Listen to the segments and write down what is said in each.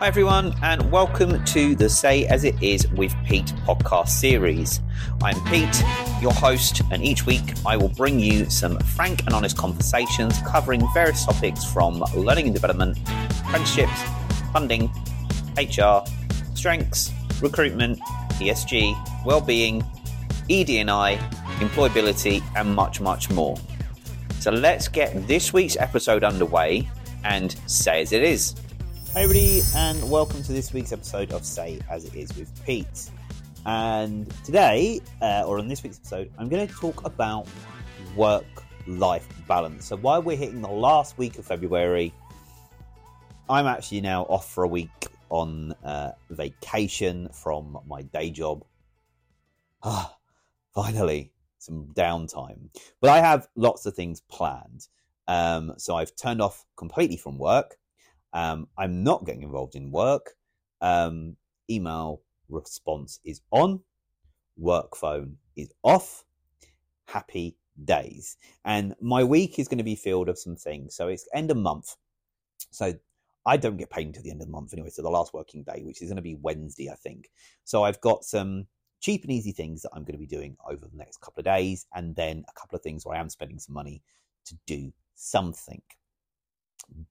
Hi, everyone, and welcome to the Say As It Is with Pete podcast series. I'm Pete, your host, and each week I will bring you some frank and honest conversations covering various topics from learning and development, apprenticeships, funding, HR, strengths, recruitment, ESG, well-being, ED&I, employability, and much, much more. So let's get this week's episode underway and say as it is. Everybody, and welcome to this week's episode of Say As It Is with Pete. And today, uh, or on this week's episode, I'm going to talk about work life balance. So, while we're hitting the last week of February, I'm actually now off for a week on uh, vacation from my day job. Ah, finally, some downtime. But I have lots of things planned. Um, so, I've turned off completely from work. Um, I'm not getting involved in work. Um, email response is on. Work phone is off. Happy days. And my week is going to be filled of some things. So it's end of month. So I don't get paid until the end of the month anyway. So the last working day, which is going to be Wednesday, I think. So I've got some cheap and easy things that I'm going to be doing over the next couple of days. And then a couple of things where I am spending some money to do something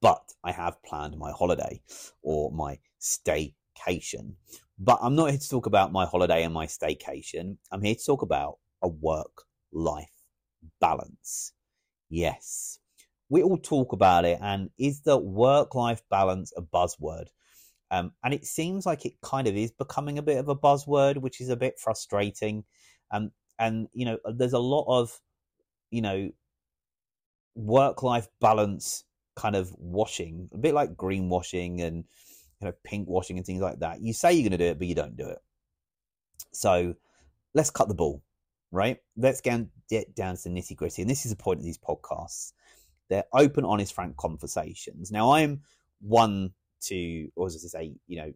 but I have planned my holiday or my staycation. But I'm not here to talk about my holiday and my staycation. I'm here to talk about a work life balance. Yes, we all talk about it. And is the work life balance a buzzword? Um, and it seems like it kind of is becoming a bit of a buzzword, which is a bit frustrating. Um, and, you know, there's a lot of, you know, work life balance kind of washing, a bit like greenwashing and you know pink washing and things like that. You say you're going to do it, but you don't do it. So let's cut the ball, right? Let's get, get down to the nitty gritty. And this is the point of these podcasts. They're open, honest, frank conversations. Now, I'm one to, or as I say, you know,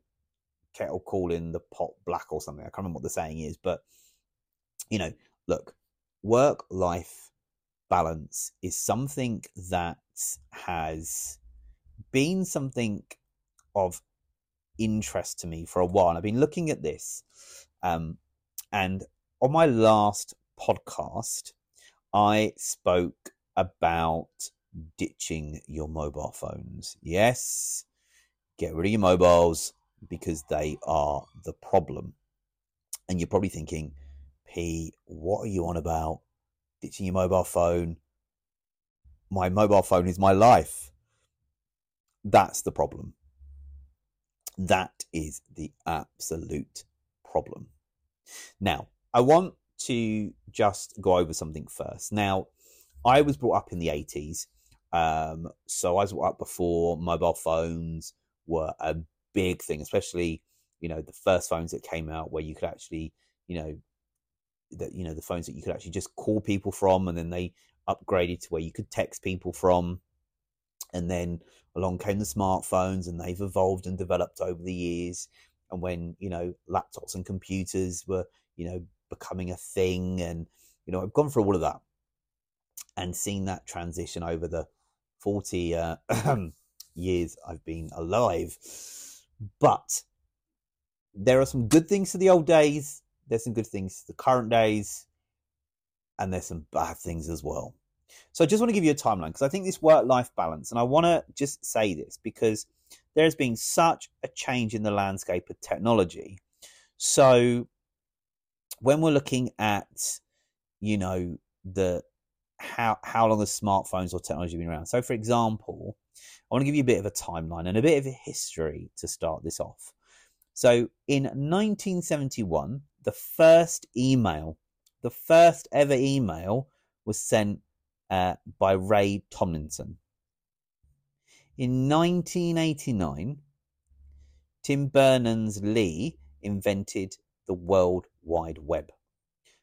kettle calling the pot black or something. I can't remember what the saying is, but you know, look, work life balance is something that has been something of interest to me for a while. I've been looking at this, um, and on my last podcast, I spoke about ditching your mobile phones. Yes, get rid of your mobiles because they are the problem. And you're probably thinking, P, what are you on about? Ditching your mobile phone? my mobile phone is my life. That's the problem. That is the absolute problem. Now, I want to just go over something first. Now, I was brought up in the 80s. Um, so I was brought up before mobile phones were a big thing, especially, you know, the first phones that came out where you could actually, you know, that you know the phones that you could actually just call people from and then they upgraded to where you could text people from. And then along came the smartphones, and they've evolved and developed over the years. And when you know laptops and computers were you know becoming a thing, and you know I've gone through all of that and seen that transition over the forty uh, years I've been alive. But there are some good things to the old days. There's some good things the current days and there's some bad things as well. So I just want to give you a timeline because I think this work life balance, and I want to just say this because there has been such a change in the landscape of technology. So when we're looking at, you know, the how how long the smartphones or technology been around. So for example, I want to give you a bit of a timeline and a bit of a history to start this off. So in 1971, the first email the first ever email was sent uh, by Ray Tomlinson. In 1989, Tim Berners Lee invented the World Wide Web.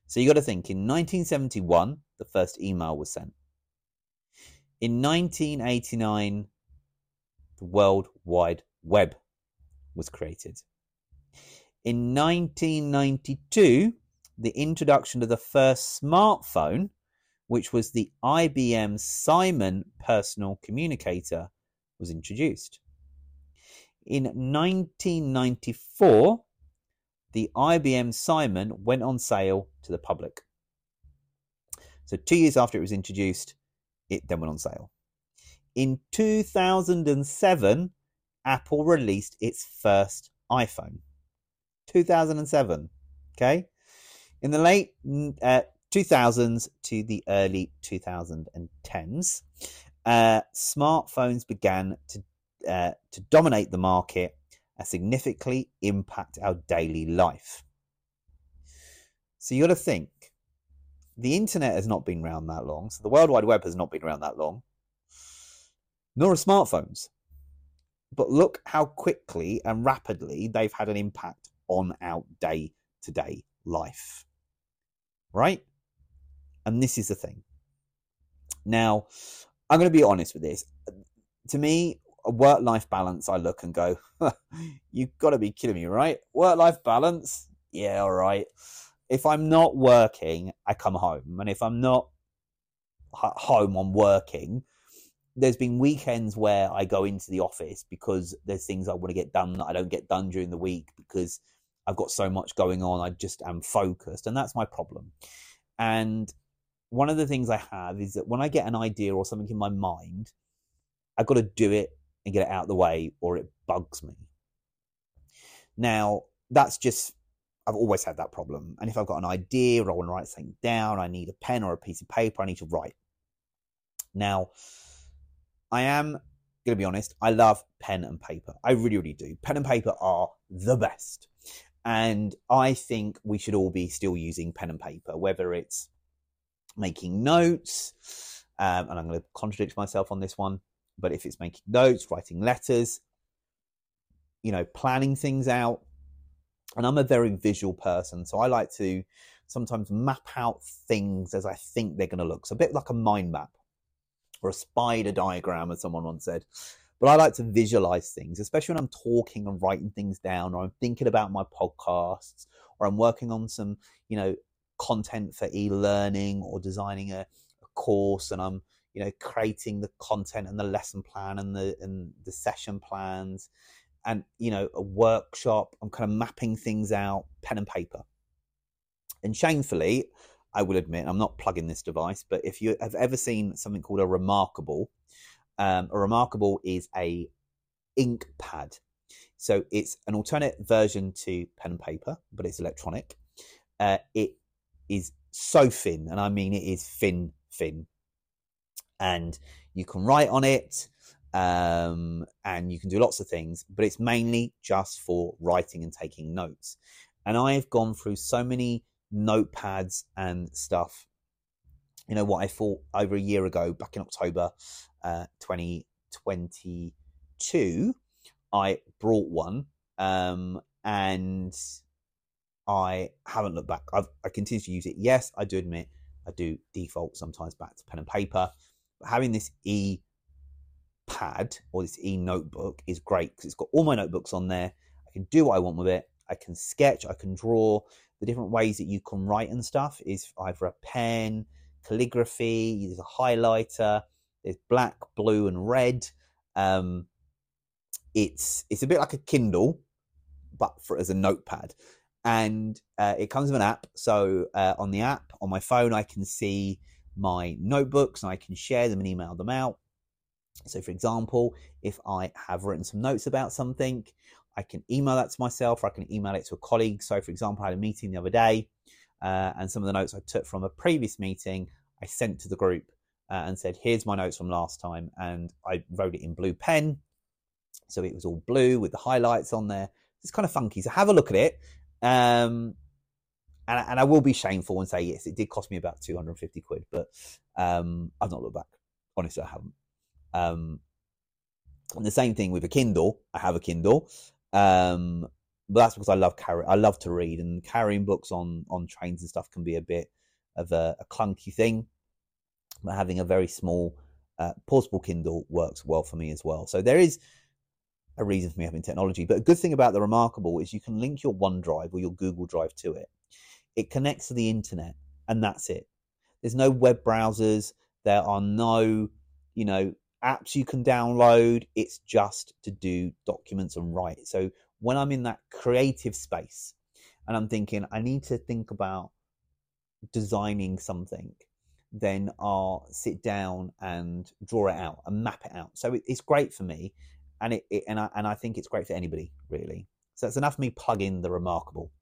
So you got to think in 1971, the first email was sent. In 1989, the World Wide Web was created. In 1992, the introduction of the first smartphone, which was the IBM Simon personal communicator, was introduced. In 1994, the IBM Simon went on sale to the public. So, two years after it was introduced, it then went on sale. In 2007, Apple released its first iPhone. 2007. Okay. In the late uh, 2000s to the early 2010s, uh, smartphones began to uh, to dominate the market and significantly impact our daily life. So you got to think the internet has not been around that long, so the World Wide Web has not been around that long, nor are smartphones. But look how quickly and rapidly they've had an impact on our day to day life. Right? And this is the thing. Now, I'm going to be honest with this. To me, a work life balance, I look and go, you've got to be kidding me, right? Work life balance? Yeah, all right. If I'm not working, I come home. And if I'm not home, I'm working. There's been weekends where I go into the office because there's things I want to get done that I don't get done during the week because I've got so much going on. I just am focused. And that's my problem. And one of the things I have is that when I get an idea or something in my mind, I've got to do it and get it out of the way or it bugs me. Now, that's just, I've always had that problem. And if I've got an idea or I want to write something down, I need a pen or a piece of paper, I need to write. Now, I am going to be honest, I love pen and paper. I really, really do. Pen and paper are the best. And I think we should all be still using pen and paper, whether it's making notes, um, and I'm going to contradict myself on this one, but if it's making notes, writing letters, you know, planning things out. And I'm a very visual person, so I like to sometimes map out things as I think they're going to look. So a bit like a mind map or a spider diagram, as someone once said. But I like to visualize things, especially when I'm talking and writing things down, or I'm thinking about my podcasts, or I'm working on some, you know, content for e-learning or designing a, a course, and I'm you know creating the content and the lesson plan and the and the session plans and you know a workshop i'm kind of mapping things out pen and paper. And shamefully i will admit i'm not plugging this device but if you have ever seen something called a remarkable um, a remarkable is a ink pad so it's an alternate version to pen and paper but it's electronic uh, it is so thin and i mean it is thin thin and you can write on it um, and you can do lots of things, but it's mainly just for writing and taking notes. And I've gone through so many notepads and stuff. You know what I thought over a year ago, back in October uh, 2022, I brought one um, and I haven't looked back. I've, I continue to use it. Yes, I do admit I do default sometimes back to pen and paper but having this e pad or this e notebook is great because it's got all my notebooks on there. I can do what I want with it. I can sketch, I can draw. The different ways that you can write and stuff is either a pen, calligraphy, there's a highlighter, there's black, blue, and red. Um, it's it's a bit like a Kindle, but for as a notepad, and uh, it comes with an app. So uh, on the app on my phone, I can see my notebooks and I can share them and email them out. So, for example, if I have written some notes about something, I can email that to myself or I can email it to a colleague. So, for example, I had a meeting the other day uh, and some of the notes I took from a previous meeting I sent to the group uh, and said, Here's my notes from last time. And I wrote it in blue pen. So it was all blue with the highlights on there. It's kind of funky. So have a look at it. Um, and, and I will be shameful and say yes, it did cost me about two hundred and fifty quid, but um, I've not looked back. Honestly, I haven't. Um, and the same thing with a Kindle. I have a Kindle, um, but that's because I love carry. I love to read, and carrying books on on trains and stuff can be a bit of a, a clunky thing. But having a very small uh, portable Kindle works well for me as well. So there is a reason for me having technology. But a good thing about the Remarkable is you can link your OneDrive or your Google Drive to it. It connects to the internet, and that's it. There's no web browsers. There are no, you know, apps you can download. It's just to do documents and write. So when I'm in that creative space and I'm thinking, I need to think about designing something, then I'll sit down and draw it out and map it out. So it, it's great for me, and it, it, and I and I think it's great for anybody really. So that's enough for me plug in the remarkable.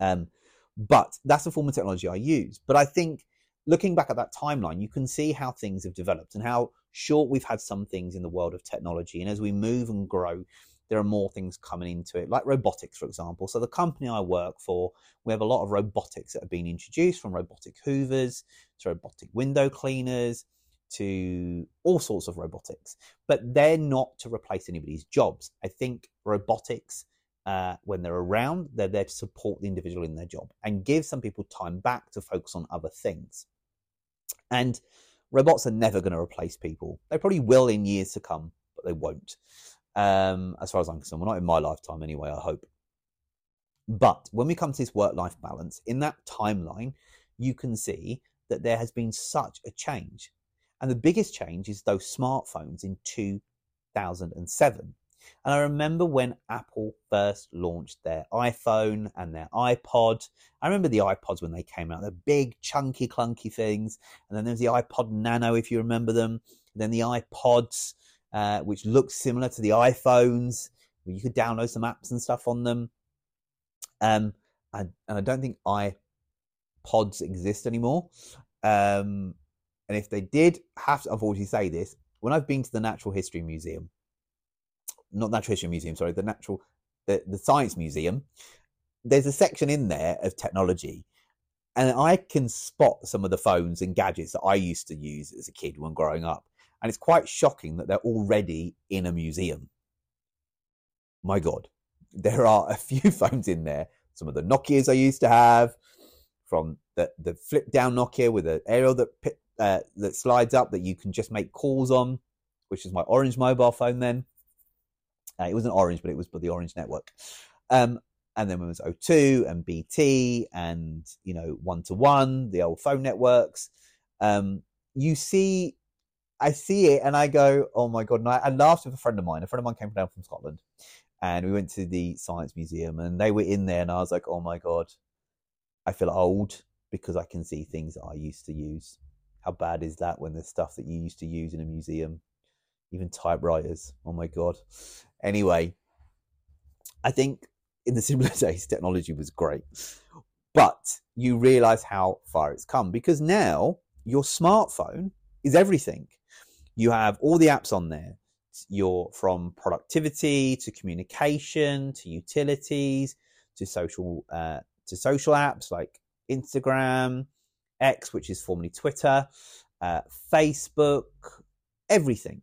Um, but that's the form of technology I use. But I think looking back at that timeline, you can see how things have developed and how short we've had some things in the world of technology. And as we move and grow, there are more things coming into it, like robotics, for example. So, the company I work for, we have a lot of robotics that have been introduced from robotic hoovers to robotic window cleaners to all sorts of robotics, but they're not to replace anybody's jobs. I think robotics, uh, when they're around, they're there to support the individual in their job and give some people time back to focus on other things. And robots are never going to replace people. They probably will in years to come, but they won't. Um, as far as I'm concerned, well, not in my lifetime anyway, I hope. But when we come to this work life balance, in that timeline, you can see that there has been such a change. And the biggest change is those smartphones in 2007. And I remember when Apple first launched their iPhone and their iPod. I remember the iPods when they came out. They're big, chunky, clunky things. And then there's the iPod Nano, if you remember them. And then the iPods, uh, which looked similar to the iPhones, where you could download some apps and stuff on them. Um, and, and I don't think iPods exist anymore. Um, and if they did, have to unfortunately say this, when I've been to the Natural History Museum, not Natural History Museum, sorry, the Natural, the, the Science Museum, there's a section in there of technology. And I can spot some of the phones and gadgets that I used to use as a kid when growing up. And it's quite shocking that they're already in a museum. My God, there are a few phones in there. Some of the Nokias I used to have, from the, the flip down Nokia with an aerial that uh, that slides up that you can just make calls on, which is my orange mobile phone then. Uh, it wasn't orange, but it was for the Orange network. Um, and then it was O2 and BT and you know one to one, the old phone networks. Um, you see, I see it and I go, oh my god! And I, I laughed with a friend of mine. A friend of mine came down from Scotland, and we went to the Science Museum, and they were in there, and I was like, oh my god, I feel old because I can see things that I used to use. How bad is that when there's stuff that you used to use in a museum? Even typewriters. Oh my god. Anyway, I think in the simpler days, technology was great. But you realize how far it's come because now your smartphone is everything. You have all the apps on there. You're from productivity to communication to utilities to social uh, to social apps like Instagram, X, which is formerly Twitter, uh, Facebook, everything.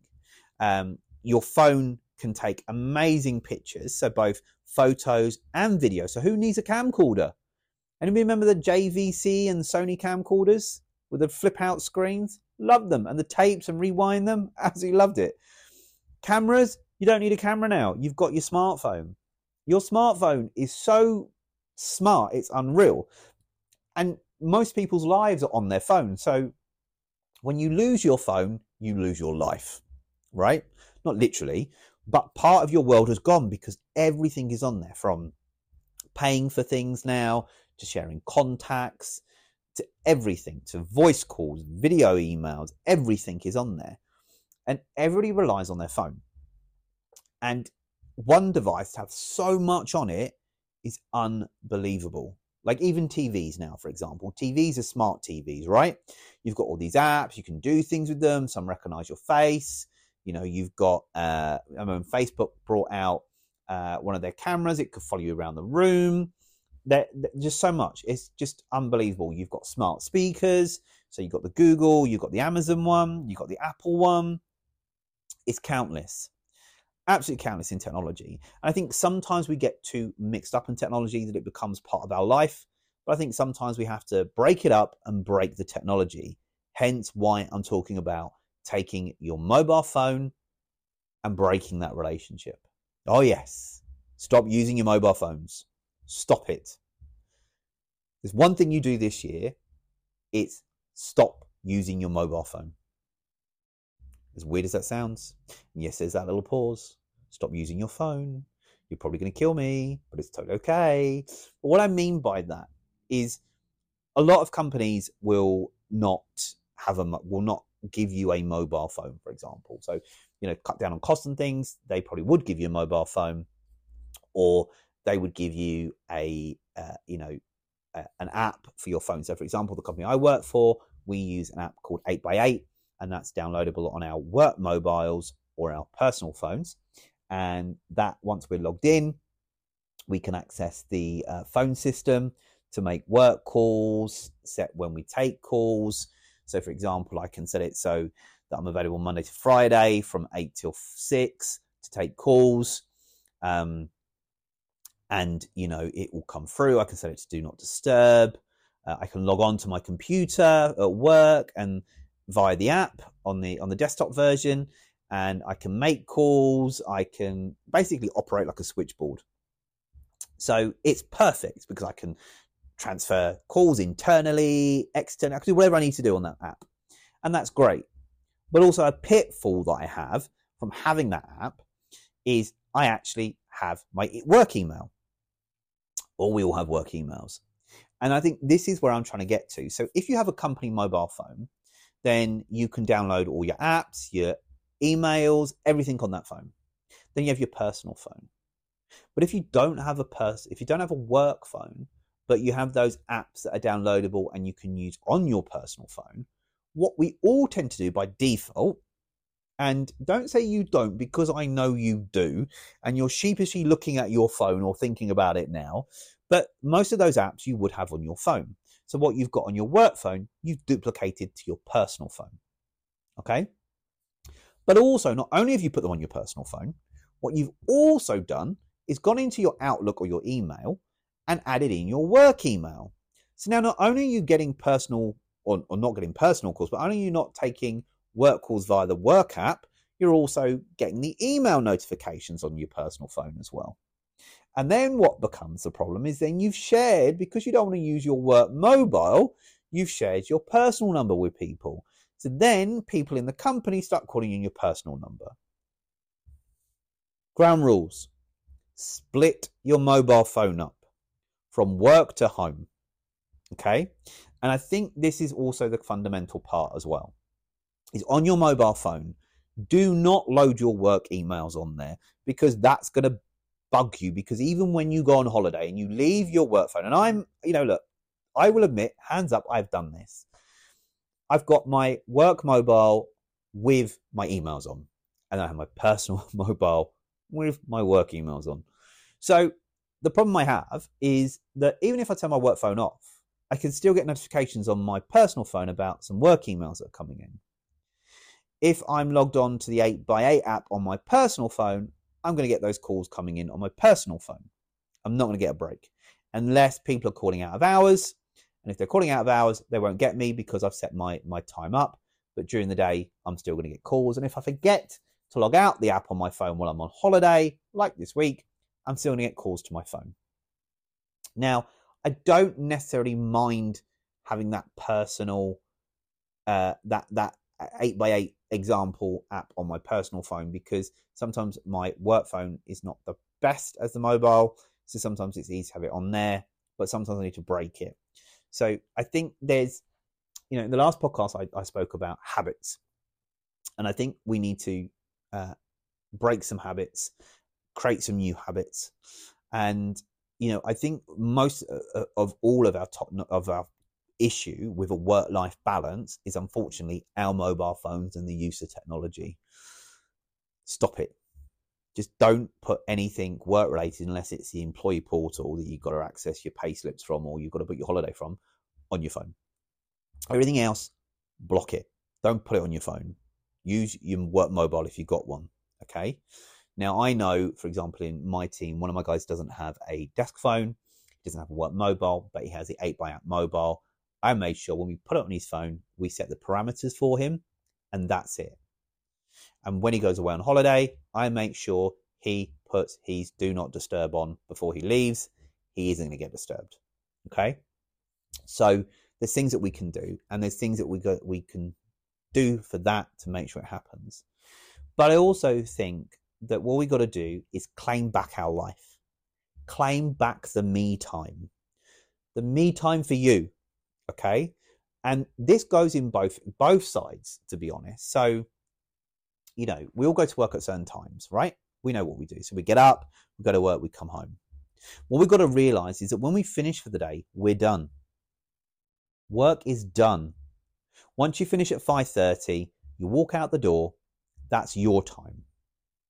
Um, your phone can take amazing pictures, so both photos and video. So who needs a camcorder? Anybody remember the JVC and Sony camcorders with the flip out screens? Loved them. And the tapes and rewind them? Absolutely loved it. Cameras, you don't need a camera now. You've got your smartphone. Your smartphone is so smart, it's unreal. And most people's lives are on their phone. So when you lose your phone, you lose your life, right? Not literally, but part of your world has gone because everything is on there from paying for things now to sharing contacts to everything to voice calls, video emails, everything is on there. And everybody relies on their phone. And one device to have so much on it is unbelievable. Like even TVs now, for example, TVs are smart TVs, right? You've got all these apps, you can do things with them. Some recognize your face. You know, you've got, uh, I mean, Facebook brought out uh, one of their cameras, it could follow you around the room. There, just so much. It's just unbelievable. You've got smart speakers. So you've got the Google, you've got the Amazon one, you've got the Apple one. It's countless absolutely countless in technology. And I think sometimes we get too mixed up in technology that it becomes part of our life. But I think sometimes we have to break it up and break the technology. Hence why I'm talking about taking your mobile phone and breaking that relationship. Oh, yes. Stop using your mobile phones. Stop it. There's one thing you do this year it's stop using your mobile phone. As weird as that sounds. Yes, there's that little pause. Stop using your phone. You're probably going to kill me, but it's totally okay. But what I mean by that is a lot of companies will not have a will not give you a mobile phone, for example. So, you know, cut down on costs and things. They probably would give you a mobile phone, or they would give you a uh, you know uh, an app for your phone. So, for example, the company I work for, we use an app called 8x8, and that's downloadable on our work mobiles or our personal phones. And that once we're logged in, we can access the uh, phone system to make work calls, set when we take calls. So, for example, I can set it so that I'm available Monday to Friday from 8 till 6 to take calls. Um, and, you know, it will come through. I can set it to do not disturb. Uh, I can log on to my computer at work and via the app on the on the desktop version and I can make calls. I can basically operate like a switchboard. So it's perfect because I can transfer calls internally, externally. I can do whatever I need to do on that app. And that's great. But also, a pitfall that I have from having that app is I actually have my work email, or we all have work emails. And I think this is where I'm trying to get to. So if you have a company mobile phone, then you can download all your apps, your emails, everything on that phone. Then you have your personal phone. But if you don't have a person, if you don't have a work phone, but you have those apps that are downloadable and you can use on your personal phone, what we all tend to do by default, and don't say you don't because I know you do, and you're sheepishly looking at your phone or thinking about it now, but most of those apps you would have on your phone. So what you've got on your work phone, you've duplicated to your personal phone. Okay? But also, not only have you put them on your personal phone, what you've also done is gone into your Outlook or your email and added in your work email. So now not only are you getting personal or, or not getting personal calls, but only are you not taking work calls via the work app, you're also getting the email notifications on your personal phone as well. And then what becomes the problem is then you've shared, because you don't want to use your work mobile, you've shared your personal number with people. So then people in the company start calling you your personal number. Ground rules split your mobile phone up from work to home. Okay. And I think this is also the fundamental part as well. Is on your mobile phone, do not load your work emails on there because that's going to bug you. Because even when you go on holiday and you leave your work phone, and I'm, you know, look, I will admit, hands up, I've done this. I've got my work mobile with my emails on, and I have my personal mobile with my work emails on. So the problem I have is that even if I turn my work phone off, I can still get notifications on my personal phone about some work emails that are coming in. If I'm logged on to the 8x8 app on my personal phone, I'm going to get those calls coming in on my personal phone. I'm not going to get a break unless people are calling out of hours and if they're calling out of hours, they won't get me because I've set my, my time up. But during the day, I'm still going to get calls. And if I forget to log out the app on my phone while I'm on holiday, like this week, I'm still going to get calls to my phone. Now, I don't necessarily mind having that personal, uh, that that eight by eight example app on my personal phone because sometimes my work phone is not the best as the mobile, so sometimes it's easy to have it on there, but sometimes I need to break it. So I think there's, you know, in the last podcast I, I spoke about habits, and I think we need to uh, break some habits, create some new habits, and you know, I think most uh, uh, of all of our top of our issue with a work life balance is unfortunately our mobile phones and the use of technology. Stop it. Just don't put anything work related unless it's the employee portal that you've got to access your pay slips from or you've got to book your holiday from on your phone. Everything else, block it. Don't put it on your phone. Use your work mobile if you've got one. Okay. Now, I know, for example, in my team, one of my guys doesn't have a desk phone, he doesn't have a work mobile, but he has the 8 by 8 mobile. I made sure when we put it on his phone, we set the parameters for him, and that's it. And when he goes away on holiday, I make sure he puts his do not disturb on before he leaves. He isn't going to get disturbed. Okay. So there's things that we can do, and there's things that we go, we can do for that to make sure it happens. But I also think that what we got to do is claim back our life, claim back the me time, the me time for you. Okay. And this goes in both both sides, to be honest. So, you know, we all go to work at certain times, right? We know what we do. So we get up, we go to work, we come home. What we've got to realize is that when we finish for the day, we're done. Work is done. Once you finish at 5:30, you walk out the door, that's your time.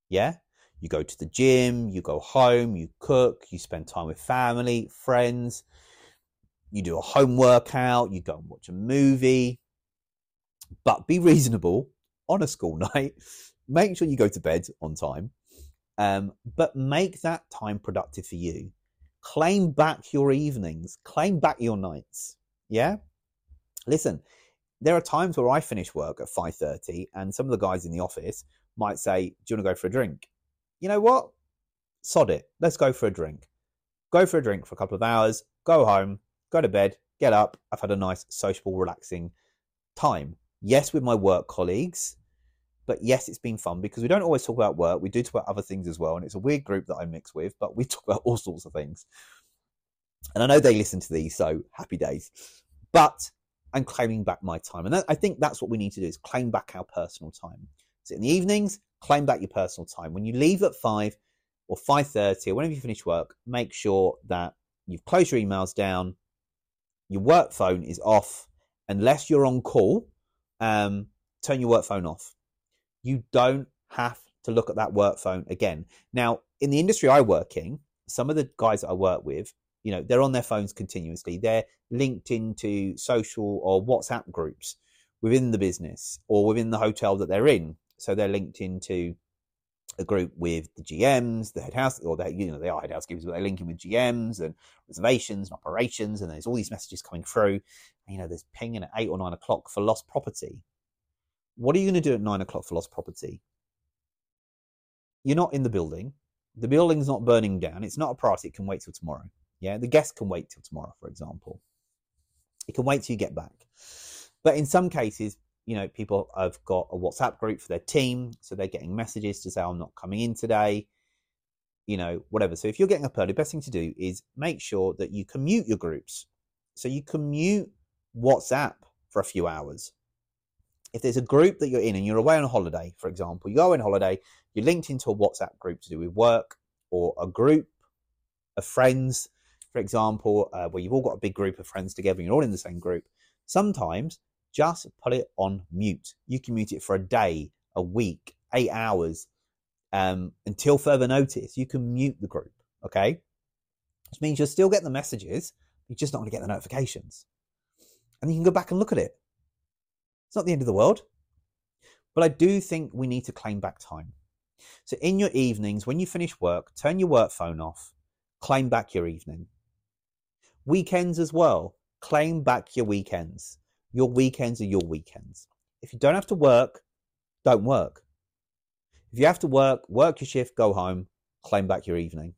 Yeah? You go to the gym, you go home, you cook, you spend time with family, friends, you do a home workout, you go and watch a movie. But be reasonable on a school night. Make sure you go to bed on time. Um, but make that time productive for you. Claim back your evenings, claim back your nights. Yeah? Listen, there are times where I finish work at 5:30 and some of the guys in the office might say, "Do you want to go for a drink?" You know what? Sod it. Let's go for a drink. Go for a drink for a couple of hours, go home, go to bed, get up. I've had a nice sociable, relaxing time. Yes, with my work colleagues, but yes, it's been fun because we don't always talk about work. We do talk about other things as well. And it's a weird group that I mix with, but we talk about all sorts of things. And I know they listen to these, so happy days. But I'm claiming back my time. And that, I think that's what we need to do is claim back our personal time. So in the evenings, claim back your personal time. When you leave at five or five thirty or whenever you finish work, make sure that you've closed your emails down, your work phone is off, unless you're on call. Um, turn your work phone off. You don't have to look at that work phone again. Now, in the industry I work in, some of the guys that I work with, you know, they're on their phones continuously. They're linked into social or WhatsApp groups within the business or within the hotel that they're in. So they're linked into a group with the GMs, the head house, or they, you know, they are head housekeepers, but they're linking with GMs and reservations and operations, and there's all these messages coming through. And, you know, there's pinging at eight or nine o'clock for lost property. What are you going to do at nine o'clock for lost property? You're not in the building. The building's not burning down. It's not a priority. It can wait till tomorrow. Yeah, the guest can wait till tomorrow, for example. It can wait till you get back. But in some cases, you know, people have got a WhatsApp group for their team, so they're getting messages to say, I'm not coming in today, you know, whatever. So if you're getting up early, the best thing to do is make sure that you commute your groups. So you commute WhatsApp for a few hours. If there's a group that you're in and you're away on a holiday, for example, you go on holiday, you're linked into a WhatsApp group to do with work or a group of friends for example, uh, where you've all got a big group of friends together and you're all in the same group, sometimes just put it on mute. You can mute it for a day, a week, eight hours, um, until further notice. You can mute the group, okay? Which means you'll still get the messages, you're just not going to get the notifications. And you can go back and look at it. It's not the end of the world. But I do think we need to claim back time. So in your evenings, when you finish work, turn your work phone off, claim back your evening. Weekends as well. Claim back your weekends. Your weekends are your weekends. If you don't have to work, don't work. If you have to work, work your shift, go home, claim back your evening.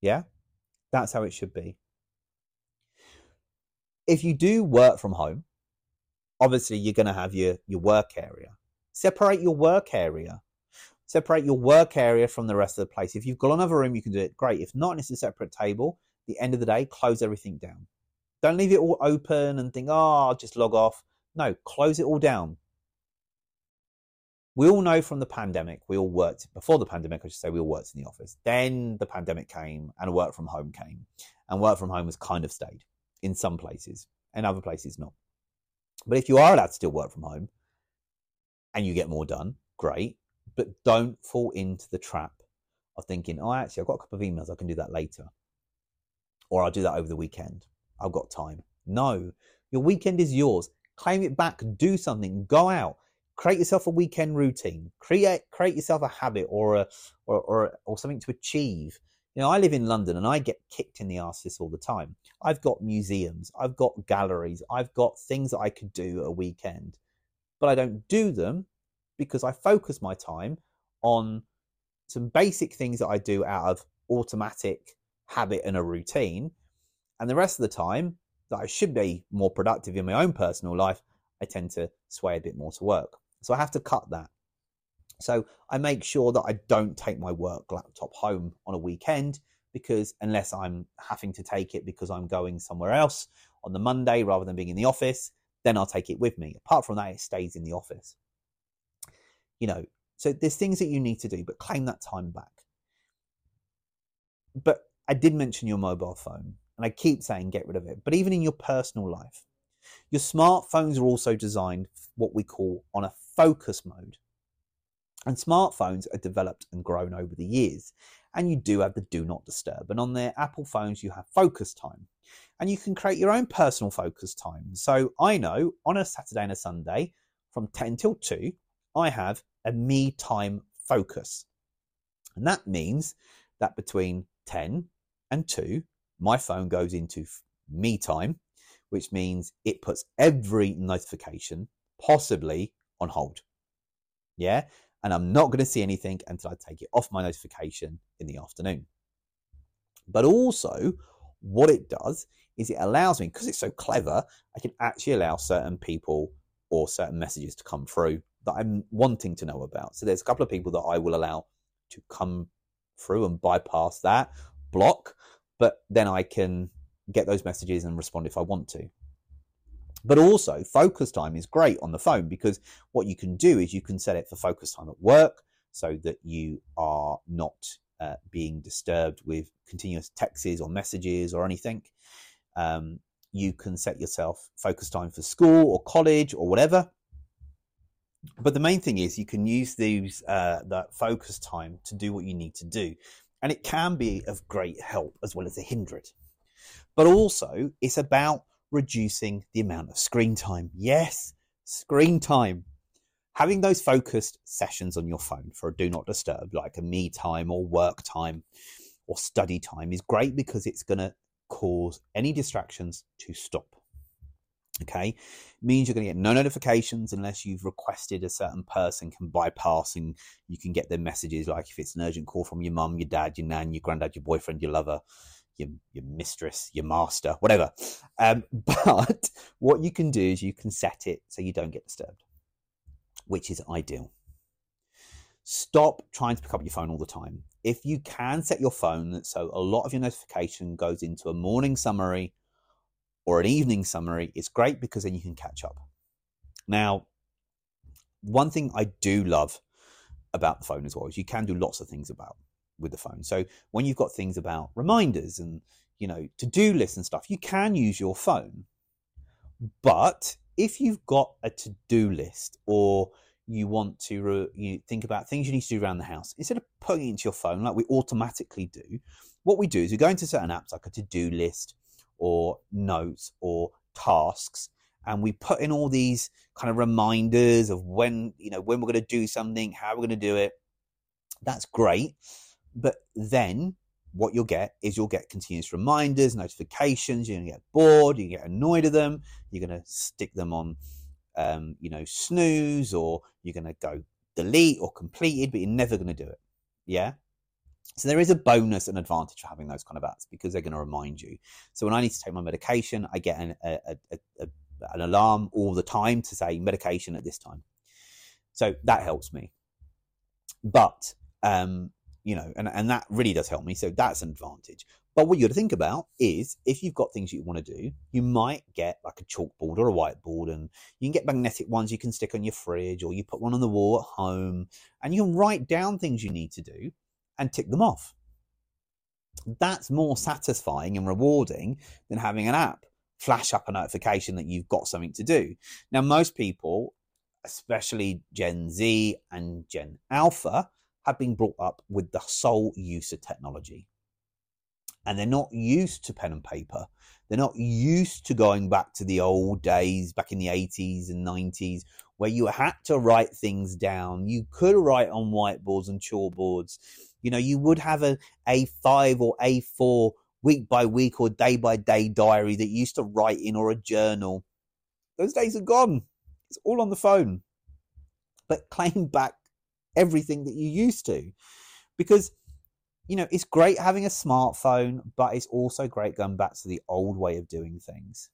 Yeah? That's how it should be. If you do work from home, obviously you're going to have your, your work area. Separate your work area. Separate your work area from the rest of the place. If you've got another room, you can do it. Great. If not, it's a separate table the end of the day, close everything down. Don't leave it all open and think, oh, I'll just log off. No, close it all down. We all know from the pandemic, we all worked before the pandemic, I should say, we all worked in the office. Then the pandemic came and work from home came. And work from home has kind of stayed in some places, and other places not. But if you are allowed to still work from home and you get more done, great. But don't fall into the trap of thinking, oh, actually, I've got a couple of emails, I can do that later or I'll do that over the weekend. I've got time. No, your weekend is yours. Claim it back. Do something. Go out. Create yourself a weekend routine. Create create yourself a habit or a or or, or something to achieve. You know, I live in London and I get kicked in the arse this all the time. I've got museums, I've got galleries, I've got things that I could do a weekend, but I don't do them because I focus my time on some basic things that I do out of automatic habit and a routine. And the rest of the time that I should be more productive in my own personal life, I tend to sway a bit more to work. So I have to cut that. So I make sure that I don't take my work laptop home on a weekend because unless I'm having to take it because I'm going somewhere else on the Monday rather than being in the office, then I'll take it with me. Apart from that, it stays in the office. You know, so there's things that you need to do, but claim that time back. But I did mention your mobile phone, and I keep saying get rid of it. But even in your personal life, your smartphones are also designed what we call on a focus mode. And smartphones are developed and grown over the years. And you do have the do not disturb. And on their Apple phones, you have focus time. And you can create your own personal focus time. So I know on a Saturday and a Sunday from 10 till 2, I have a me time focus. And that means that between 10 and 2, my phone goes into me time, which means it puts every notification possibly on hold. Yeah and I'm not going to see anything until I take it off my notification in the afternoon. But also, what it does is it allows me, because it's so clever, I can actually allow certain people or certain messages to come through that I'm wanting to know about. So there's a couple of people that I will allow to come through and bypass that block, but then I can get those messages and respond if I want to. But also, focus time is great on the phone because what you can do is you can set it for focus time at work so that you are not uh, being disturbed with continuous texts or messages or anything. Um, you can set yourself focus time for school or college or whatever. But the main thing is you can use these uh, that focus time to do what you need to do, and it can be of great help as well as a hindrance. But also, it's about reducing the amount of screen time. Yes, screen time. Having those focused sessions on your phone for a do not disturb, like a me time or work time or study time, is great because it's going to cause any distractions to stop. Okay, means you're going to get no notifications unless you've requested a certain person can bypass and you can get their messages. Like if it's an urgent call from your mum, your dad, your nan, your granddad, your boyfriend, your lover, your, your mistress, your master, whatever. Um, but what you can do is you can set it so you don't get disturbed, which is ideal. Stop trying to pick up your phone all the time. If you can set your phone so a lot of your notification goes into a morning summary or an evening summary, it's great because then you can catch up. Now, one thing I do love about the phone as well is you can do lots of things about with the phone. So when you've got things about reminders and you know to-do lists and stuff, you can use your phone. But if you've got a to-do list or you want to re- you think about things you need to do around the house, instead of putting it into your phone like we automatically do, what we do is we go into certain apps like a to-do list or notes or tasks and we put in all these kind of reminders of when you know when we're going to do something how we're going to do it that's great but then what you'll get is you'll get continuous reminders, notifications. You're going to get bored. You get annoyed at them. You're going to stick them on, um, you know, snooze, or you're going to go delete or completed, but you're never going to do it. Yeah. So there is a bonus and advantage for having those kind of apps because they're going to remind you. So when I need to take my medication, I get an, a, a, a, an alarm all the time to say medication at this time. So that helps me. But um, you know, and, and that really does help me. So that's an advantage. But what you got to think about is if you've got things you want to do, you might get like a chalkboard or a whiteboard, and you can get magnetic ones you can stick on your fridge, or you put one on the wall at home, and you can write down things you need to do and tick them off. That's more satisfying and rewarding than having an app flash up a notification that you've got something to do. Now, most people, especially Gen Z and Gen Alpha, have been brought up with the sole use of technology. And they're not used to pen and paper. They're not used to going back to the old days, back in the 80s and 90s, where you had to write things down. You could write on whiteboards and chalkboards. You know, you would have a A5 or A4 week by week or day by day diary that you used to write in or a journal. Those days are gone. It's all on the phone. But claim back everything that you used to. Because, you know, it's great having a smartphone, but it's also great going back to the old way of doing things.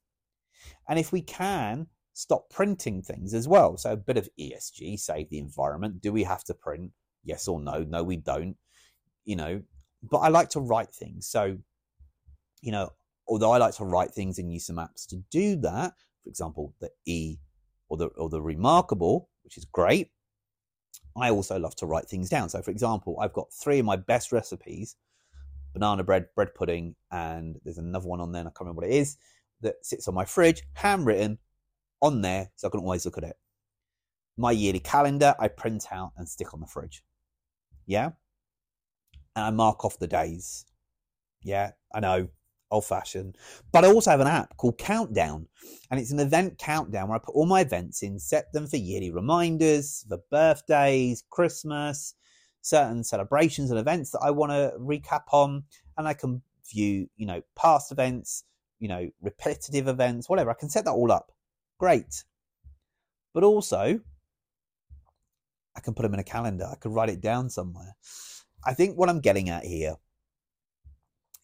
And if we can stop printing things as well. So a bit of ESG, save the environment. Do we have to print? Yes or no? No, we don't. You know, but I like to write things. So, you know, although I like to write things and use some apps to do that, for example, the E or the or the remarkable, which is great. I also love to write things down. So, for example, I've got three of my best recipes: banana bread, bread pudding, and there's another one on there. I can't remember what it is that sits on my fridge, handwritten on there so I can always look at it. My yearly calendar, I print out and stick on the fridge. Yeah. And I mark off the days. Yeah, I know, old fashioned. But I also have an app called Countdown. And it's an event countdown where I put all my events in, set them for yearly reminders, for birthdays, Christmas, certain celebrations and events that I want to recap on. And I can view, you know, past events, you know, repetitive events, whatever. I can set that all up. Great. But also, I can put them in a calendar. I could write it down somewhere. I think what I'm getting at here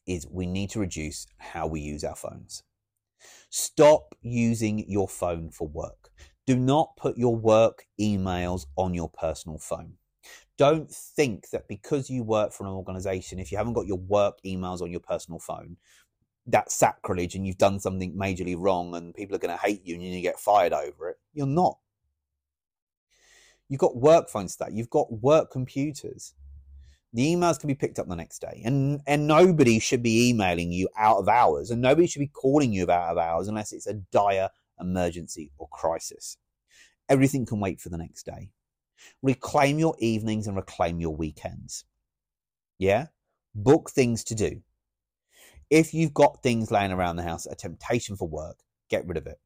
is we need to reduce how we use our phones. Stop using your phone for work. Do not put your work emails on your personal phone. Don't think that because you work for an organization, if you haven't got your work emails on your personal phone, that's sacrilege and you've done something majorly wrong and people are going to hate you and you get fired over it. You're not. You've got work phones that you've got work computers. The emails can be picked up the next day, and and nobody should be emailing you out of hours, and nobody should be calling you out of hours unless it's a dire emergency or crisis. Everything can wait for the next day. Reclaim your evenings and reclaim your weekends. Yeah, book things to do if you've got things laying around the house, a temptation for work, get rid of it.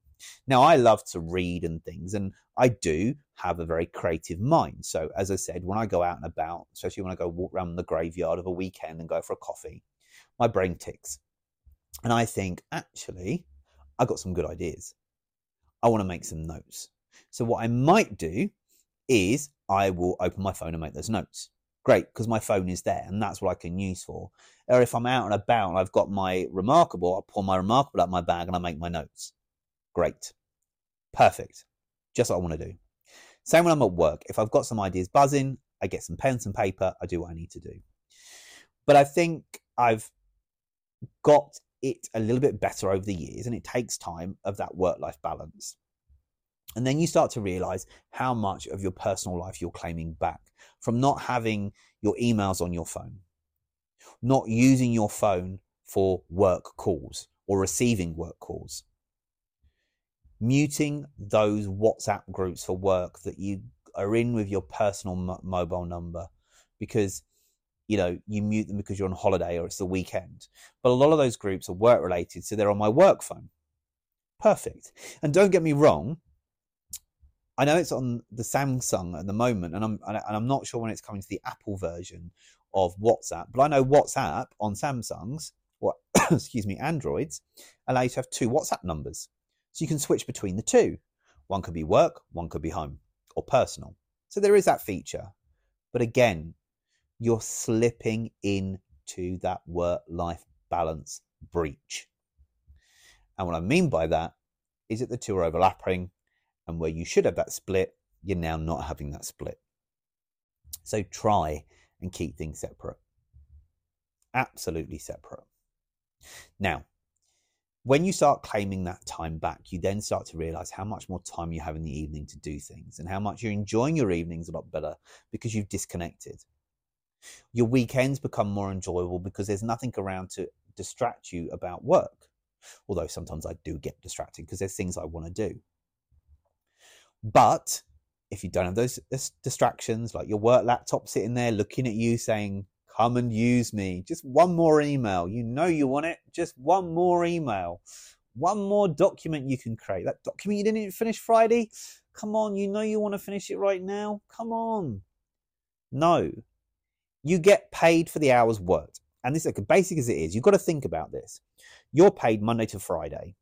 Now, I love to read and things, and I do have a very creative mind. So, as I said, when I go out and about, especially when I go walk around the graveyard of a weekend and go for a coffee, my brain ticks. And I think, actually, I got some good ideas. I want to make some notes. So, what I might do is I will open my phone and make those notes great because my phone is there and that's what I can use for. Or if I'm out and about and I've got my remarkable, I pull my remarkable out of my bag and I make my notes. Great. Perfect. Just what I want to do. Same when I'm at work. If I've got some ideas buzzing, I get some pens and paper, I do what I need to do. But I think I've got it a little bit better over the years and it takes time of that work life balance. And then you start to realize how much of your personal life you're claiming back from not having your emails on your phone, not using your phone for work calls or receiving work calls, muting those WhatsApp groups for work that you are in with your personal mobile number because you know you mute them because you're on holiday or it's the weekend. But a lot of those groups are work related so they're on my work phone. Perfect. And don't get me wrong I know it's on the Samsung at the moment, and I'm and I'm not sure when it's coming to the Apple version of WhatsApp. But I know WhatsApp on Samsungs, what excuse me, Androids, allow you to have two WhatsApp numbers, so you can switch between the two. One could be work, one could be home or personal. So there is that feature, but again, you're slipping into that work-life balance breach. And what I mean by that is that the two are overlapping and where you should have that split, you're now not having that split. So try and keep things separate. Absolutely separate. Now, when you start claiming that time back, you then start to realize how much more time you have in the evening to do things and how much you're enjoying your evenings a lot better because you've disconnected. Your weekends become more enjoyable because there's nothing around to distract you about work. Although sometimes I do get distracted because there's things I want to do. But if you don't have those distractions, like your work laptop sitting there looking at you saying, come and use me, just one more email. You know you want it, just one more email, one more document you can create. That document you didn't finish Friday, come on, you know you want to finish it right now. Come on. No, you get paid for the hours worked. And this is like, basic as it is, you've got to think about this. You're paid Monday to Friday,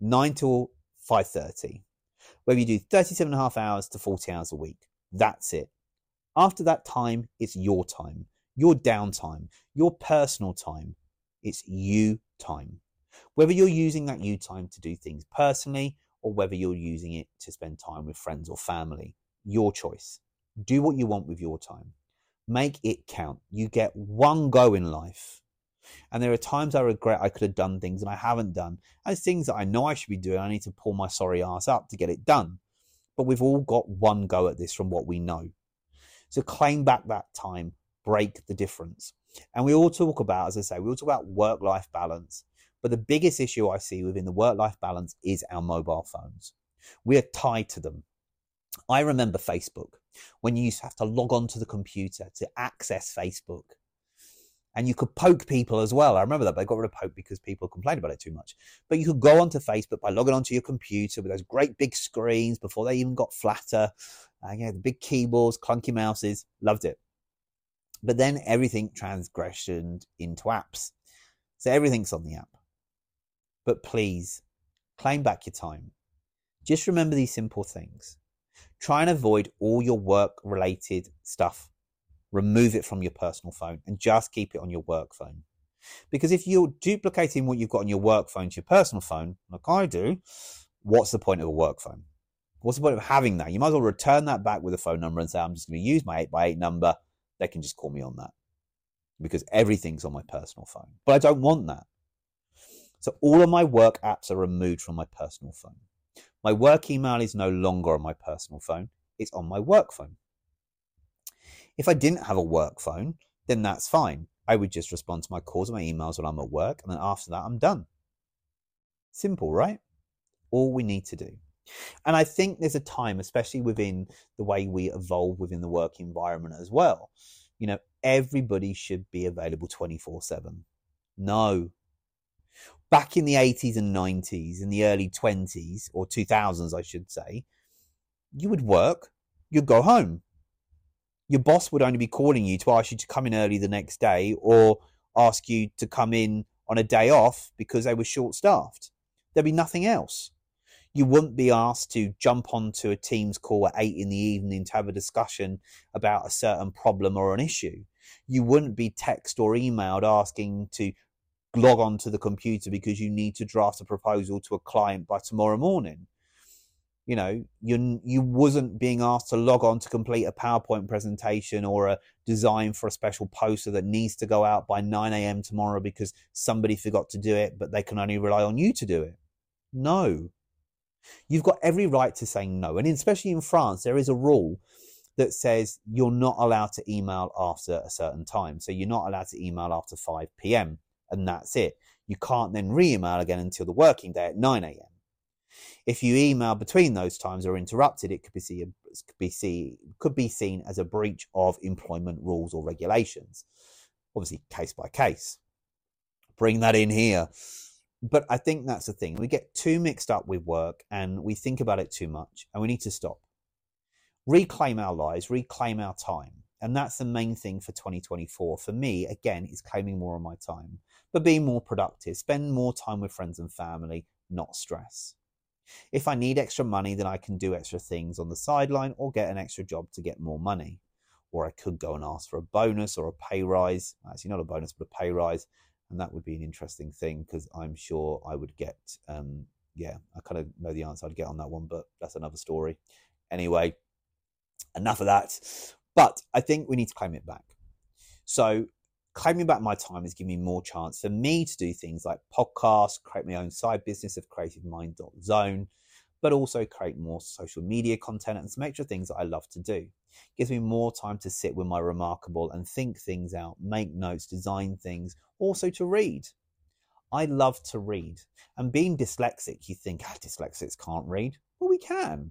9 till 5.30 whether you do 37 and a half hours to 40 hours a week. That's it. After that time, it's your time, your downtime, your personal time. It's you time. Whether you're using that you time to do things personally or whether you're using it to spend time with friends or family. Your choice. Do what you want with your time. Make it count. You get one go in life. And there are times I regret I could have done things and I haven't done. And things that I know I should be doing. I need to pull my sorry ass up to get it done. But we've all got one go at this from what we know. So claim back that time, break the difference. And we all talk about, as I say, we all talk about work life balance. But the biggest issue I see within the work life balance is our mobile phones. We are tied to them. I remember Facebook when you used to have to log on to the computer to access Facebook. And you could poke people as well. I remember that, but I got rid of poke because people complained about it too much. But you could go onto Facebook by logging onto your computer with those great big screens before they even got flatter. Uh, yeah, the big keyboards, clunky mouses. Loved it. But then everything transgressioned into apps. So everything's on the app. But please, claim back your time. Just remember these simple things. Try and avoid all your work related stuff. Remove it from your personal phone and just keep it on your work phone. Because if you're duplicating what you've got on your work phone to your personal phone, like I do, what's the point of a work phone? What's the point of having that? You might as well return that back with a phone number and say, I'm just going to use my 8x8 number. They can just call me on that because everything's on my personal phone. But I don't want that. So all of my work apps are removed from my personal phone. My work email is no longer on my personal phone, it's on my work phone. If I didn't have a work phone, then that's fine. I would just respond to my calls and my emails when I'm at work, and then after that, I'm done. Simple, right? All we need to do. And I think there's a time, especially within the way we evolve within the work environment as well. You know, everybody should be available 24 7. No, back in the 80s and 90s, in the early 20s or 2000s, I should say, you would work, you'd go home. Your boss would only be calling you to ask you to come in early the next day or ask you to come in on a day off because they were short staffed. There'd be nothing else. You wouldn't be asked to jump onto a Teams call at eight in the evening to have a discussion about a certain problem or an issue. You wouldn't be text or emailed asking to log on to the computer because you need to draft a proposal to a client by tomorrow morning. You know, you you wasn't being asked to log on to complete a PowerPoint presentation or a design for a special poster that needs to go out by 9 a.m. tomorrow because somebody forgot to do it, but they can only rely on you to do it. No. You've got every right to say no. And especially in France, there is a rule that says you're not allowed to email after a certain time. So you're not allowed to email after 5 p.m and that's it. You can't then re-email again until the working day at 9 a.m. If you email between those times or interrupted, it could be, see, could be, see, could be seen as a breach of employment rules or regulations. Obviously, case by case. Bring that in here. But I think that's the thing. We get too mixed up with work and we think about it too much, and we need to stop. Reclaim our lives, reclaim our time. And that's the main thing for 2024. For me, again, is claiming more of my time, but being more productive, spend more time with friends and family, not stress. If I need extra money, then I can do extra things on the sideline or get an extra job to get more money. Or I could go and ask for a bonus or a pay rise. Actually, not a bonus, but a pay rise. And that would be an interesting thing because I'm sure I would get, um, yeah, I kind of know the answer I'd get on that one, but that's another story. Anyway, enough of that. But I think we need to claim it back. So claiming back my time is giving me more chance for me to do things like podcasts, create my own side business of creativemind.zone, but also create more social media content and some extra things that I love to do. It gives me more time to sit with my remarkable and think things out, make notes, design things, also to read. I love to read. And being dyslexic, you think, ah, dyslexics can't read. Well, we can.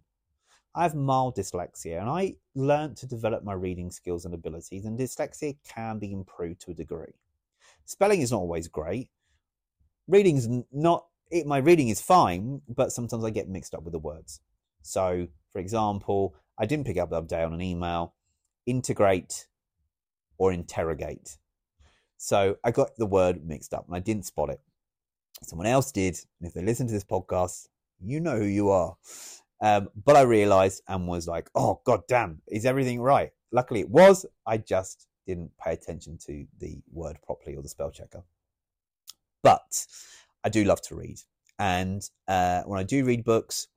I have mild dyslexia and I learned to develop my reading skills and abilities, and dyslexia can be improved to a degree. Spelling is not always great. Reading is not, it, my reading is fine, but sometimes I get mixed up with the words. So, for example, I didn't pick up the other day on an email integrate or interrogate. So I got the word mixed up and I didn't spot it. Someone else did. And if they listen to this podcast, you know who you are. Um, but I realized and was like, oh, god damn, is everything right? Luckily it was. I just didn't pay attention to the word properly or the spell checker. But I do love to read. And uh, when I do read books,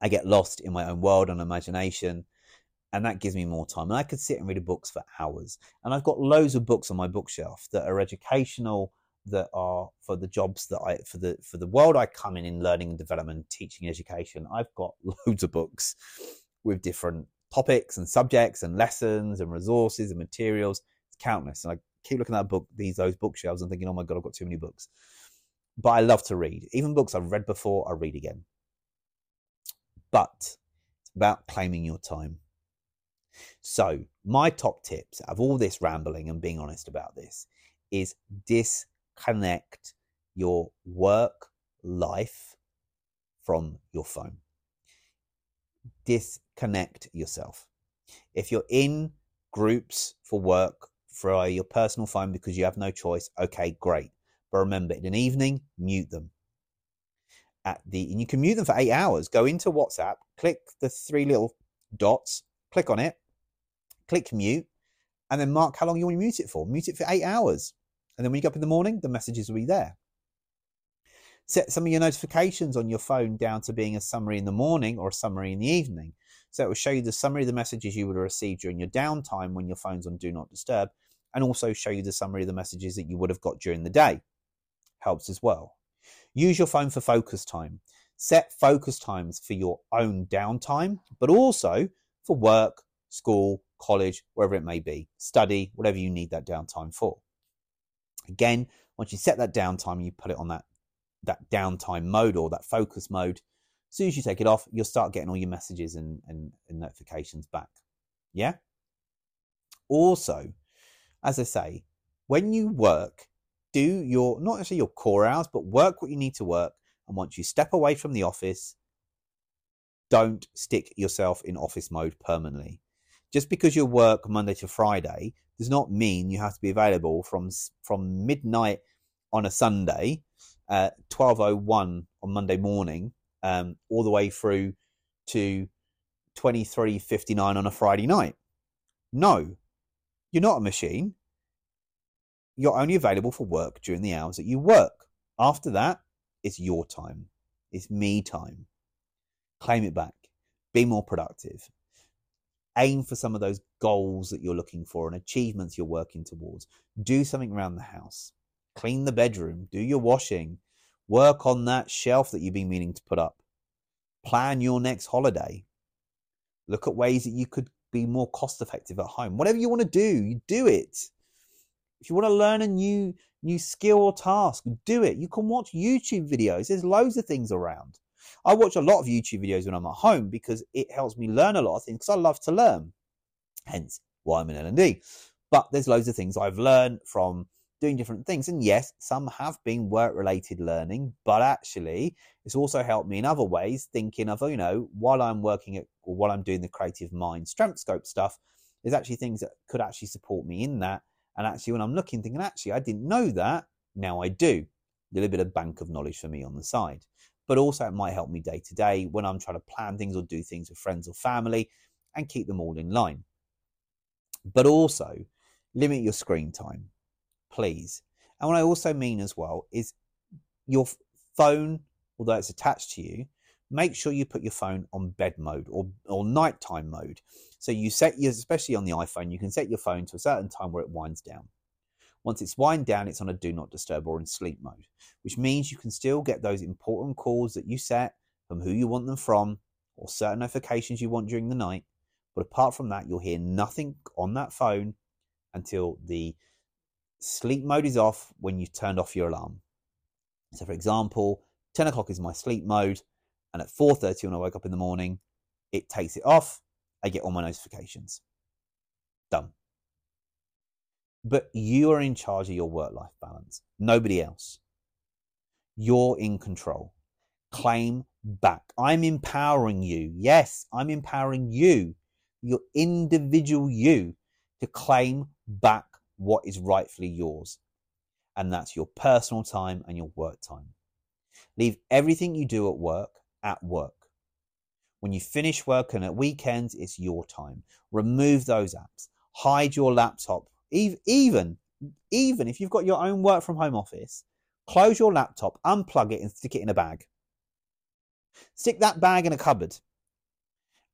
I get lost in my own world and imagination, and that gives me more time. And I could sit and read books for hours. And I've got loads of books on my bookshelf that are educational, that are for the jobs that I for the for the world I come in in learning and development, teaching, education. I've got loads of books with different topics and subjects and lessons and resources and materials. It's countless. And I keep looking at book these those bookshelves and thinking, oh my god, I've got too many books. But I love to read. Even books I've read before, I read again. But it's about claiming your time. So my top tips of all this rambling and being honest about this is disconnect your work life from your phone. Disconnect yourself. If you're in groups for work for your personal phone because you have no choice, okay, great. But remember, in an evening, mute them. At the and you can mute them for eight hours. Go into WhatsApp, click the three little dots, click on it, click mute, and then mark how long you want to mute it for. Mute it for eight hours. And then when you get up in the morning, the messages will be there. Set some of your notifications on your phone down to being a summary in the morning or a summary in the evening. So it will show you the summary of the messages you would have received during your downtime when your phone's on Do Not Disturb, and also show you the summary of the messages that you would have got during the day. Helps as well. Use your phone for focus time. Set focus times for your own downtime, but also for work, school, college, wherever it may be, study, whatever you need that downtime for. Again, once you set that downtime, you put it on that that downtime mode or that focus mode. As soon as you take it off, you'll start getting all your messages and, and, and notifications back. Yeah. Also, as I say, when you work, do your not necessarily your core hours, but work what you need to work. And once you step away from the office, don't stick yourself in office mode permanently just because you work Monday to Friday does not mean you have to be available from from midnight on a Sunday, uh, twelve oh one on Monday morning, um, all the way through to twenty three fifty nine on a Friday night. No, you're not a machine. You're only available for work during the hours that you work. After that, it's your time. It's me time. Claim it back. Be more productive aim for some of those goals that you're looking for and achievements you're working towards. Do something around the house. Clean the bedroom, do your washing, work on that shelf that you've been meaning to put up. Plan your next holiday. Look at ways that you could be more cost effective at home. Whatever you want to do, you do it. If you want to learn a new new skill or task, do it. You can watch YouTube videos. There's loads of things around. I watch a lot of YouTube videos when I'm at home because it helps me learn a lot of things because I love to learn. Hence why I'm in L&D. But there's loads of things I've learned from doing different things. And yes, some have been work related learning, but actually it's also helped me in other ways, thinking of, you know, while I'm working at or while I'm doing the creative mind strength scope stuff, there's actually things that could actually support me in that. And actually when I'm looking, thinking, actually, I didn't know that. Now I do. A little bit of bank of knowledge for me on the side but also it might help me day to day when I'm trying to plan things or do things with friends or family and keep them all in line. But also limit your screen time, please. And what I also mean as well is your phone, although it's attached to you, make sure you put your phone on bed mode or, or nighttime mode. So you set your, especially on the iPhone, you can set your phone to a certain time where it winds down. Once it's wind down, it's on a do not disturb or in sleep mode, which means you can still get those important calls that you set from who you want them from or certain notifications you want during the night. But apart from that, you'll hear nothing on that phone until the sleep mode is off when you've turned off your alarm. So, for example, 10 o'clock is my sleep mode, and at 4:30 when I wake up in the morning, it takes it off. I get all my notifications. Done. But you are in charge of your work life balance, nobody else. You're in control. Claim back. I'm empowering you. Yes, I'm empowering you, your individual you, to claim back what is rightfully yours. And that's your personal time and your work time. Leave everything you do at work at work. When you finish work and at weekends, it's your time. Remove those apps. Hide your laptop even, even if you've got your own work from home office, close your laptop, unplug it, and stick it in a bag. Stick that bag in a cupboard.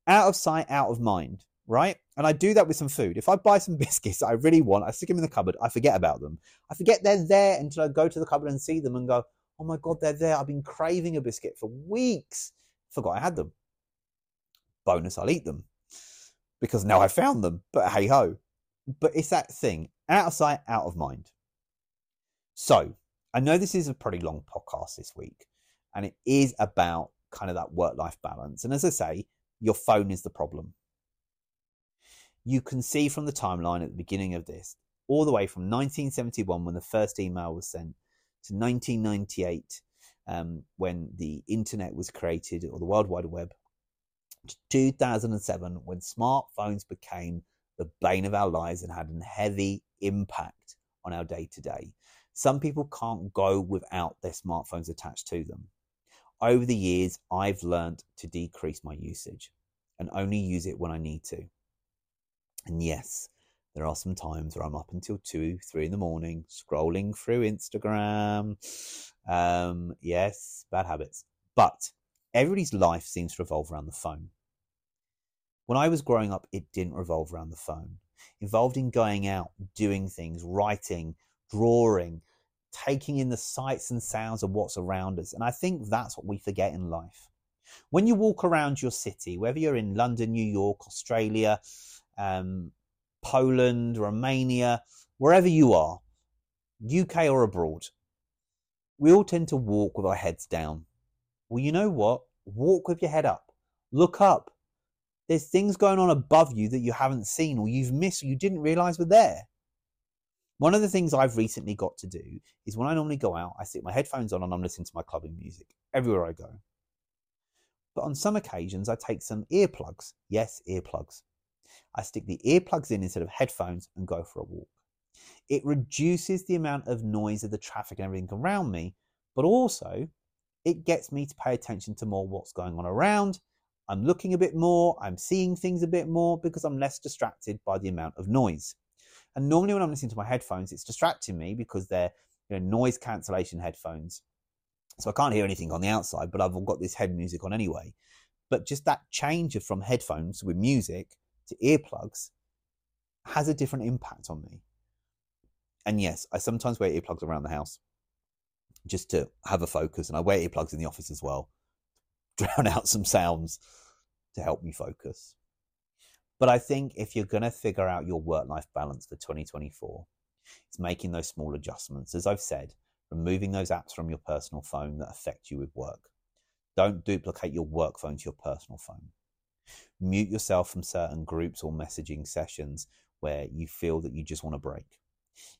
Out of sight, out of mind, right? And I do that with some food. If I buy some biscuits that I really want, I stick them in the cupboard, I forget about them. I forget they're there until I go to the cupboard and see them and go, oh my God, they're there. I've been craving a biscuit for weeks. Forgot I had them. Bonus, I'll eat them because now I found them. But hey ho. But it's that thing out of sight, out of mind. So I know this is a pretty long podcast this week, and it is about kind of that work life balance. And as I say, your phone is the problem. You can see from the timeline at the beginning of this, all the way from 1971 when the first email was sent to 1998 um, when the internet was created or the World Wide Web, to 2007 when smartphones became the bane of our lives and had a heavy impact on our day to day. Some people can't go without their smartphones attached to them. Over the years, I've learned to decrease my usage and only use it when I need to. And yes, there are some times where I'm up until two, three in the morning scrolling through Instagram. Um, yes, bad habits. But everybody's life seems to revolve around the phone. When I was growing up, it didn't revolve around the phone. Involved in going out, doing things, writing, drawing, taking in the sights and sounds of what's around us. And I think that's what we forget in life. When you walk around your city, whether you're in London, New York, Australia, um, Poland, Romania, wherever you are, UK or abroad, we all tend to walk with our heads down. Well, you know what? Walk with your head up. Look up. There's things going on above you that you haven't seen or you've missed or you didn't realize were there. One of the things I've recently got to do is when I normally go out, I stick my headphones on and I'm listening to my clubbing music everywhere I go. But on some occasions, I take some earplugs. Yes, earplugs. I stick the earplugs in instead of headphones and go for a walk. It reduces the amount of noise of the traffic and everything around me, but also it gets me to pay attention to more what's going on around. I'm looking a bit more, I'm seeing things a bit more because I'm less distracted by the amount of noise. And normally when I'm listening to my headphones, it's distracting me because they're you know, noise cancellation headphones. So I can't hear anything on the outside, but I've got this head music on anyway. But just that change from headphones with music to earplugs has a different impact on me. And yes, I sometimes wear earplugs around the house just to have a focus. And I wear earplugs in the office as well, drown out some sounds to help me focus. But I think if you're going to figure out your work life balance for 2024, it's making those small adjustments. As I've said, removing those apps from your personal phone that affect you with work. Don't duplicate your work phone to your personal phone. Mute yourself from certain groups or messaging sessions where you feel that you just want to break.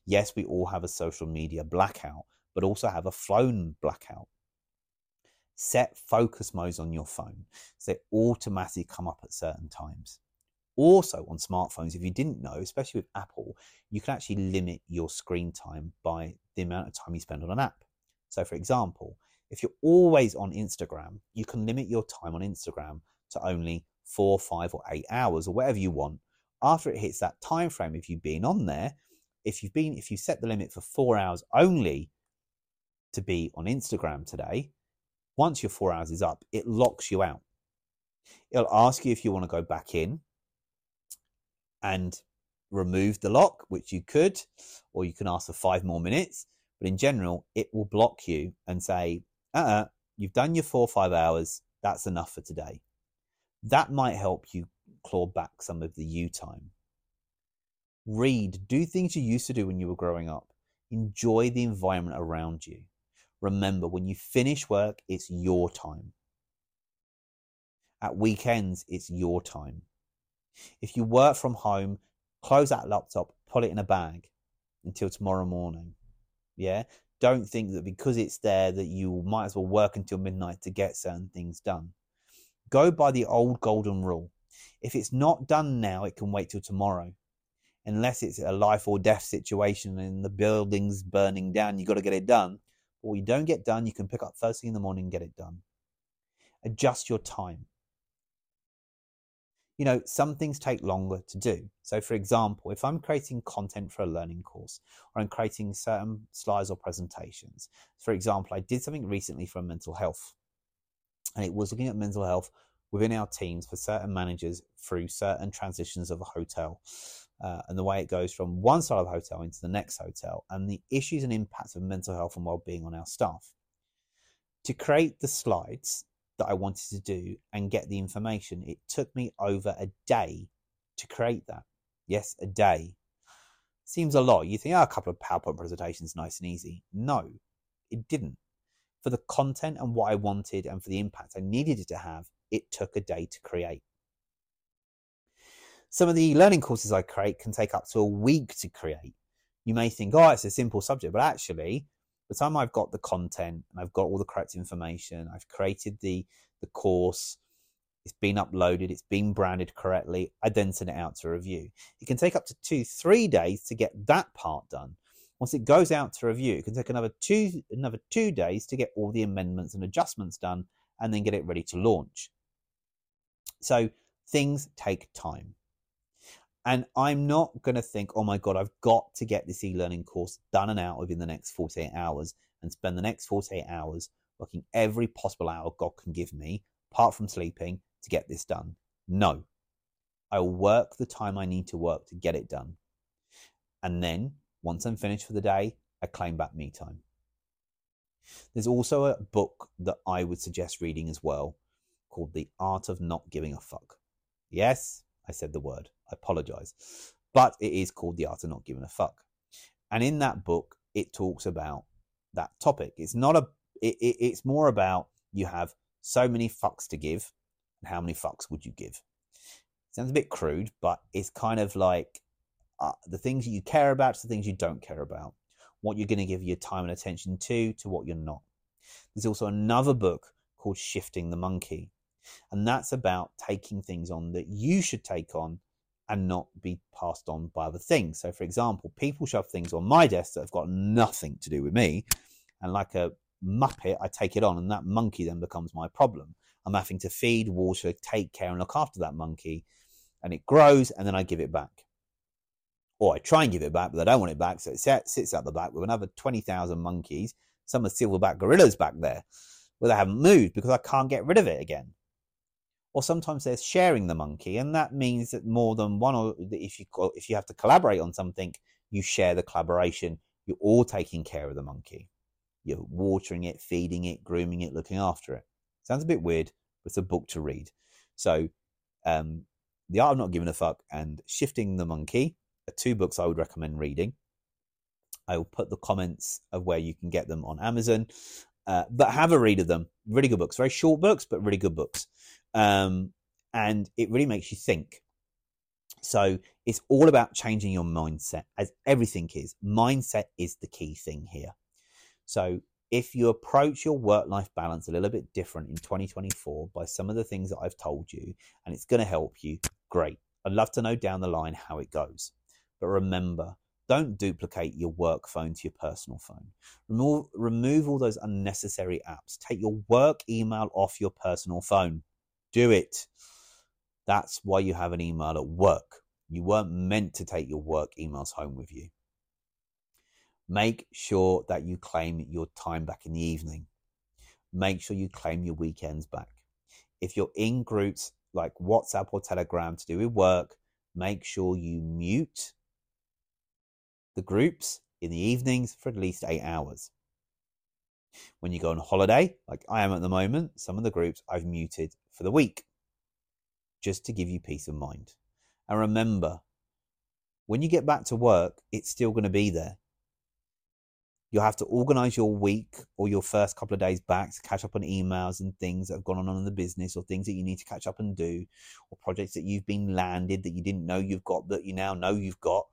Yes, we all have a social media blackout, but also have a phone blackout. Set focus modes on your phone so they automatically come up at certain times. Also, on smartphones, if you didn't know, especially with Apple, you can actually limit your screen time by the amount of time you spend on an app. So, for example, if you're always on Instagram, you can limit your time on Instagram to only four, five, or eight hours, or whatever you want. After it hits that time frame, if you've been on there, if you've been, if you set the limit for four hours only to be on Instagram today, once your four hours is up, it locks you out. It'll ask you if you want to go back in and remove the lock, which you could, or you can ask for five more minutes. But in general, it will block you and say, uh uh-uh, you've done your four or five hours. That's enough for today. That might help you claw back some of the you time. Read, do things you used to do when you were growing up. Enjoy the environment around you. Remember, when you finish work, it's your time. At weekends, it's your time. If you work from home, close that laptop, put it in a bag until tomorrow morning. Yeah. Don't think that because it's there that you might as well work until midnight to get certain things done. Go by the old golden rule. If it's not done now, it can wait till tomorrow. Unless it's a life or death situation and the building's burning down, you've got to get it done. What you don't get done, you can pick up first thing in the morning and get it done. Adjust your time you know, some things take longer to do. So, for example, if I'm creating content for a learning course or I'm creating certain slides or presentations, for example, I did something recently for mental health and it was looking at mental health within our teams for certain managers through certain transitions of a hotel. Uh, and the way it goes from one side of the hotel into the next hotel, and the issues and impacts of mental health and well-being on our staff. To create the slides that I wanted to do and get the information, it took me over a day to create that. Yes, a day. Seems a lot. You think, oh, a couple of PowerPoint presentations, nice and easy. No, it didn't. For the content and what I wanted and for the impact I needed it to have, it took a day to create. Some of the learning courses I create can take up to a week to create. You may think, oh, it's a simple subject, but actually, by the time I've got the content and I've got all the correct information, I've created the the course, it's been uploaded, it's been branded correctly, I then send it out to review. It can take up to two, three days to get that part done. Once it goes out to review, it can take another two another two days to get all the amendments and adjustments done and then get it ready to launch. So things take time. And I'm not going to think, oh my God, I've got to get this e learning course done and out within the next 48 hours and spend the next 48 hours working every possible hour God can give me, apart from sleeping, to get this done. No. I will work the time I need to work to get it done. And then, once I'm finished for the day, I claim back me time. There's also a book that I would suggest reading as well called The Art of Not Giving a Fuck. Yes, I said the word. Apologize. But it is called The Art of Not Giving a Fuck. And in that book, it talks about that topic. It's not a, it, it, it's more about you have so many fucks to give, and how many fucks would you give? Sounds a bit crude, but it's kind of like uh, the things you care about the things you don't care about. What you're going to give your time and attention to, to what you're not. There's also another book called Shifting the Monkey. And that's about taking things on that you should take on and not be passed on by other things. So, for example, people shove things on my desk that have got nothing to do with me. And like a muppet, I take it on, and that monkey then becomes my problem. I'm having to feed, water, take care, and look after that monkey. And it grows, and then I give it back. Or I try and give it back, but I don't want it back. So it sits at the back with another 20,000 monkeys, some are silverback gorillas back there, where they haven't moved because I can't get rid of it again or sometimes they're sharing the monkey, and that means that more than one, or if you if you have to collaborate on something, you share the collaboration. You're all taking care of the monkey. You're watering it, feeding it, grooming it, looking after it. Sounds a bit weird, but it's a book to read. So, um, The Art of Not Giving a Fuck and Shifting the Monkey are two books I would recommend reading. I will put the comments of where you can get them on Amazon. Uh, but have a read of them. Really good books. Very short books, but really good books. Um, and it really makes you think. So it's all about changing your mindset, as everything is. Mindset is the key thing here. So if you approach your work life balance a little bit different in 2024 by some of the things that I've told you, and it's going to help you, great. I'd love to know down the line how it goes. But remember, don't duplicate your work phone to your personal phone. Remove, remove all those unnecessary apps. Take your work email off your personal phone. Do it. That's why you have an email at work. You weren't meant to take your work emails home with you. Make sure that you claim your time back in the evening. Make sure you claim your weekends back. If you're in groups like WhatsApp or Telegram to do with work, make sure you mute the groups in the evenings for at least eight hours. When you go on holiday, like I am at the moment, some of the groups I've muted for the week just to give you peace of mind. And remember, when you get back to work, it's still going to be there. You'll have to organize your week or your first couple of days back to catch up on emails and things that have gone on in the business or things that you need to catch up and do or projects that you've been landed that you didn't know you've got that you now know you've got.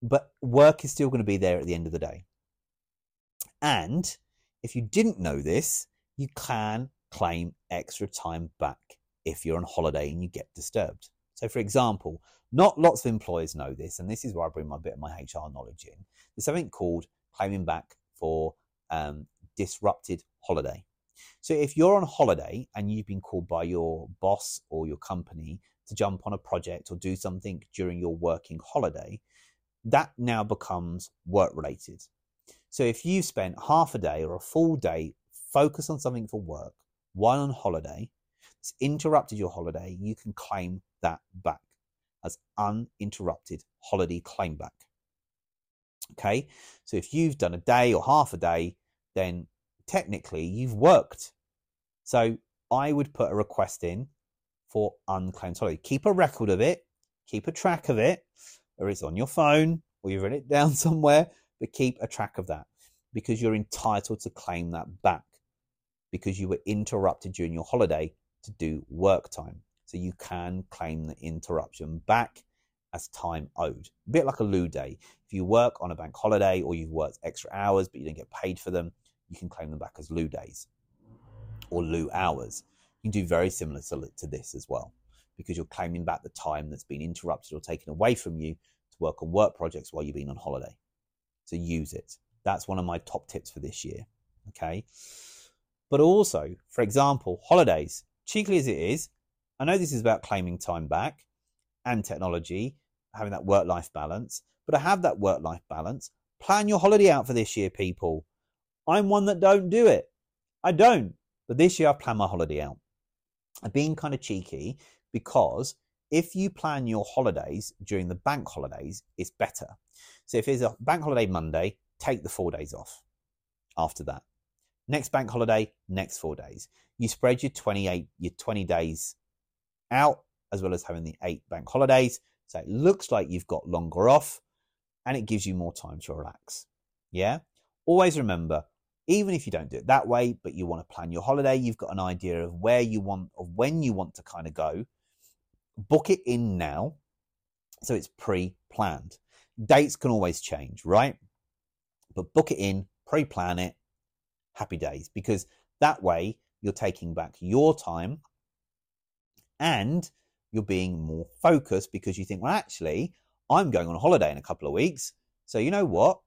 But work is still going to be there at the end of the day. And if you didn't know this, you can claim extra time back if you're on holiday and you get disturbed. So, for example, not lots of employers know this, and this is where I bring my bit of my HR knowledge in. There's something called claiming back for um, disrupted holiday. So, if you're on holiday and you've been called by your boss or your company to jump on a project or do something during your working holiday, that now becomes work related. So if you've spent half a day or a full day focused on something for work while on holiday, it's interrupted your holiday, you can claim that back as uninterrupted holiday claim back. Okay, so if you've done a day or half a day, then technically you've worked. So I would put a request in for unclaimed holiday. Keep a record of it, keep a track of it, or it's on your phone or you've written it down somewhere, but keep a track of that because you're entitled to claim that back because you were interrupted during your holiday to do work time. So you can claim the interruption back as time owed. A bit like a lieu day. If you work on a bank holiday or you've worked extra hours but you don't get paid for them, you can claim them back as lieu days or lieu hours. You can do very similar to, to this as well because you're claiming back the time that's been interrupted or taken away from you to work on work projects while you've been on holiday. So use it. That's one of my top tips for this year. Okay. But also, for example, holidays, cheekily as it is, I know this is about claiming time back and technology, having that work life balance, but I have that work life balance. Plan your holiday out for this year, people. I'm one that don't do it. I don't. But this year I've planned my holiday out. I'm being kind of cheeky because if you plan your holidays during the bank holidays, it's better. So if it's a bank holiday Monday, take the four days off after that. Next bank holiday, next four days. You spread your 28, your 20 days out, as well as having the eight bank holidays. So it looks like you've got longer off and it gives you more time to relax. Yeah. Always remember, even if you don't do it that way, but you want to plan your holiday, you've got an idea of where you want, of when you want to kind of go, book it in now. So it's pre planned. Dates can always change, right? But book it in, pre plan it, happy days, because that way you're taking back your time and you're being more focused because you think, well, actually, I'm going on a holiday in a couple of weeks. So, you know what?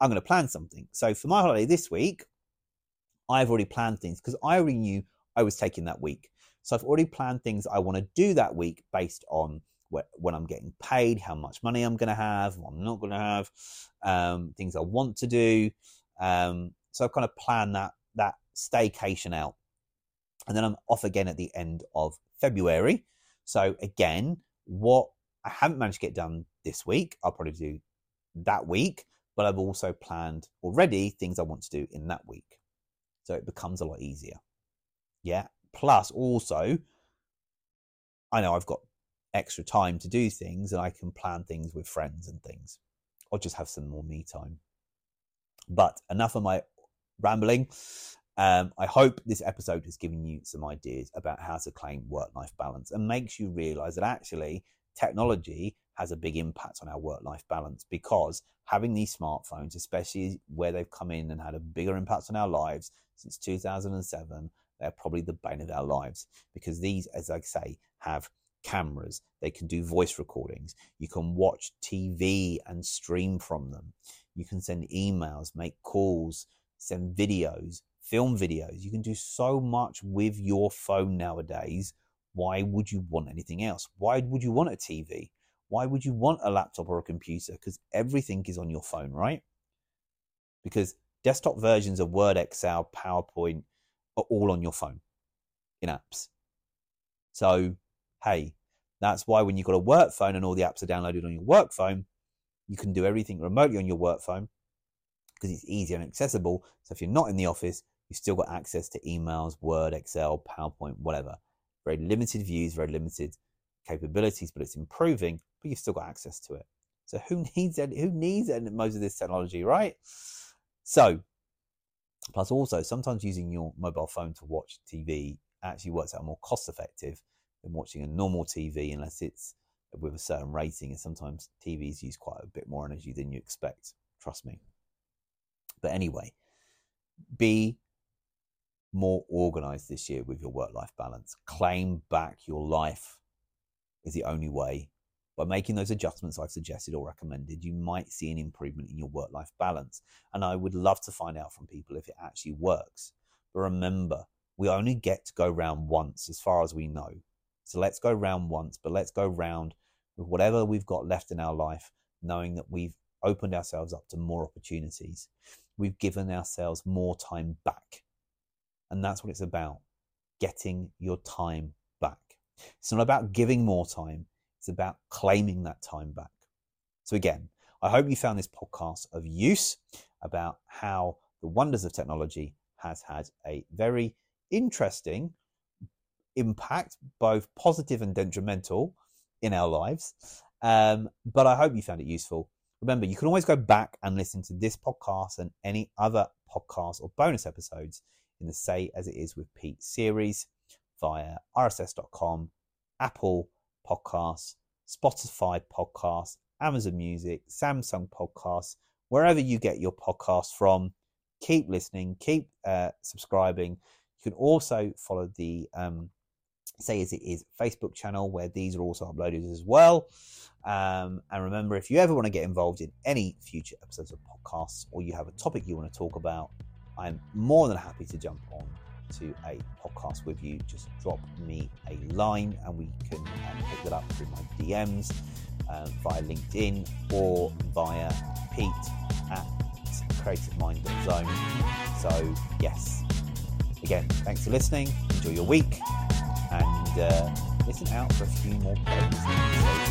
I'm going to plan something. So, for my holiday this week, I've already planned things because I already knew I was taking that week. So, I've already planned things I want to do that week based on when I'm getting paid, how much money I'm going to have, what I'm not going to have, um, things I want to do. Um, so I've kind of planned that that staycation out, and then I'm off again at the end of February. So again, what I haven't managed to get done this week, I'll probably do that week. But I've also planned already things I want to do in that week, so it becomes a lot easier. Yeah. Plus, also, I know I've got extra time to do things and I can plan things with friends and things. I'll just have some more me time. But enough of my rambling. Um, I hope this episode has given you some ideas about how to claim work life balance and makes you realize that actually technology has a big impact on our work life balance because having these smartphones, especially where they've come in and had a bigger impact on our lives since 2007, they're probably the bane of our lives because these, as I say, have cameras, they can do voice recordings, you can watch TV and stream from them, you can send emails, make calls, send videos, film videos. You can do so much with your phone nowadays. Why would you want anything else? Why would you want a TV? Why would you want a laptop or a computer? Because everything is on your phone, right? Because desktop versions of Word, Excel, PowerPoint are all on your phone in apps. So, hey, that's why when you've got a work phone and all the apps are downloaded on your work phone, you can do everything remotely on your work phone because it's easier and accessible. So if you're not in the office, you've still got access to emails, Word, Excel, PowerPoint, whatever. Very limited views, very limited capabilities, but it's improving, but you've still got access to it. So who needs it? Who needs it? Most of this technology, right? So, plus also sometimes using your mobile phone to watch TV actually works out more cost effective than watching a normal TV unless it's with a certain rating. And sometimes TVs use quite a bit more energy than you expect. Trust me. But anyway, be more organized this year with your work life balance. Claim back your life is the only way. By making those adjustments I've suggested or recommended, you might see an improvement in your work life balance. And I would love to find out from people if it actually works. But remember, we only get to go round once as far as we know. So let's go round once, but let's go round with whatever we've got left in our life, knowing that we've opened ourselves up to more opportunities. We've given ourselves more time back. And that's what it's about getting your time back. It's not about giving more time, it's about claiming that time back. So, again, I hope you found this podcast of use about how the wonders of technology has had a very interesting impact, both positive and detrimental, in our lives. Um, but I hope you found it useful. Remember, you can always go back and listen to this podcast and any other podcasts or bonus episodes in the Say As It Is with Pete series via rss.com, Apple Podcasts, Spotify Podcasts, Amazon Music, Samsung Podcasts, wherever you get your podcasts from. Keep listening, keep uh, subscribing. You can also follow the um, Say As It Is Facebook channel where these are also uploaded as well. Um, and remember, if you ever want to get involved in any future episodes of podcasts or you have a topic you want to talk about, I'm more than happy to jump on to a podcast with you. Just drop me a line and we can um, pick that up through my DMs um, via LinkedIn or via Pete at creativemind.zone. So, yes, again, thanks for listening. Enjoy your week and uh, listen out for a few more plays.